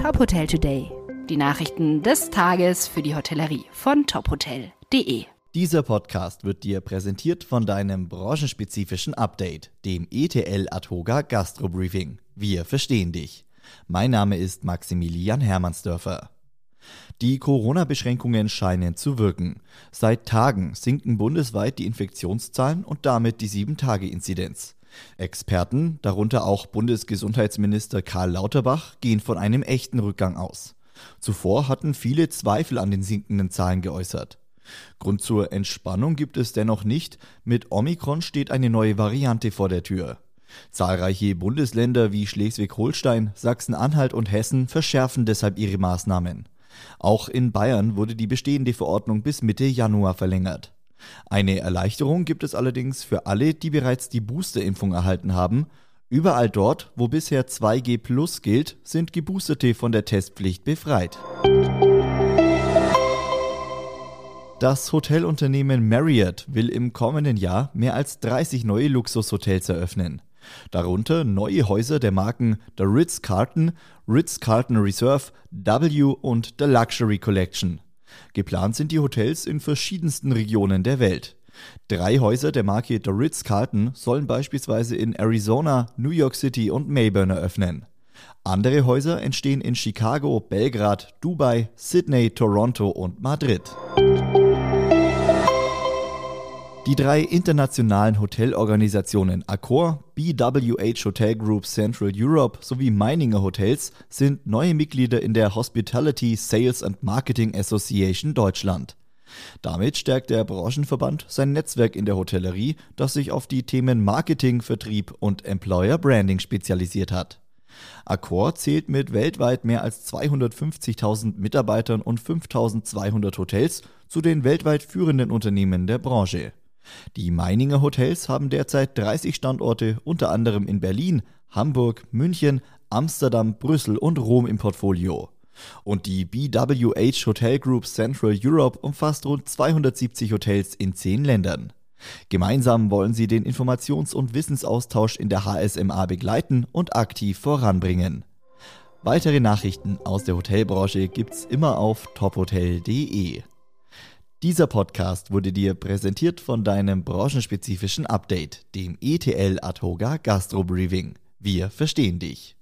Top Hotel Today. Die Nachrichten des Tages für die Hotellerie von tophotel.de. Dieser Podcast wird dir präsentiert von deinem branchenspezifischen Update, dem ETL Atoga Gastro Briefing. Wir verstehen dich. Mein Name ist Maximilian Hermannsdörfer. Die Corona-Beschränkungen scheinen zu wirken. Seit Tagen sinken bundesweit die Infektionszahlen und damit die 7-Tage-Inzidenz. Experten, darunter auch Bundesgesundheitsminister Karl Lauterbach, gehen von einem echten Rückgang aus. Zuvor hatten viele Zweifel an den sinkenden Zahlen geäußert. Grund zur Entspannung gibt es dennoch nicht. Mit Omikron steht eine neue Variante vor der Tür. Zahlreiche Bundesländer wie Schleswig-Holstein, Sachsen-Anhalt und Hessen verschärfen deshalb ihre Maßnahmen. Auch in Bayern wurde die bestehende Verordnung bis Mitte Januar verlängert. Eine Erleichterung gibt es allerdings für alle, die bereits die Boosterimpfung erhalten haben. Überall dort, wo bisher 2G Plus gilt, sind Geboosterte von der Testpflicht befreit. Das Hotelunternehmen Marriott will im kommenden Jahr mehr als 30 neue Luxushotels eröffnen. Darunter neue Häuser der Marken The Ritz-Carlton, Ritz-Carlton Reserve, W und The Luxury Collection. Geplant sind die Hotels in verschiedensten Regionen der Welt. Drei Häuser der Marke The Ritz-Carlton sollen beispielsweise in Arizona, New York City und Melbourne eröffnen. Andere Häuser entstehen in Chicago, Belgrad, Dubai, Sydney, Toronto und Madrid. Die drei internationalen Hotelorganisationen Accor, BWH Hotel Group Central Europe sowie Meininger Hotels sind neue Mitglieder in der Hospitality Sales and Marketing Association Deutschland. Damit stärkt der Branchenverband sein Netzwerk in der Hotellerie, das sich auf die Themen Marketing, Vertrieb und Employer Branding spezialisiert hat. Accor zählt mit weltweit mehr als 250.000 Mitarbeitern und 5.200 Hotels zu den weltweit führenden Unternehmen der Branche. Die Meininger Hotels haben derzeit 30 Standorte, unter anderem in Berlin, Hamburg, München, Amsterdam, Brüssel und Rom im Portfolio. Und die BWH Hotel Group Central Europe umfasst rund 270 Hotels in 10 Ländern. Gemeinsam wollen sie den Informations- und Wissensaustausch in der HSMA begleiten und aktiv voranbringen. Weitere Nachrichten aus der Hotelbranche gibt's immer auf tophotel.de. Dieser Podcast wurde dir präsentiert von deinem branchenspezifischen Update, dem ETL Adhoga Gastro Briefing. Wir verstehen dich.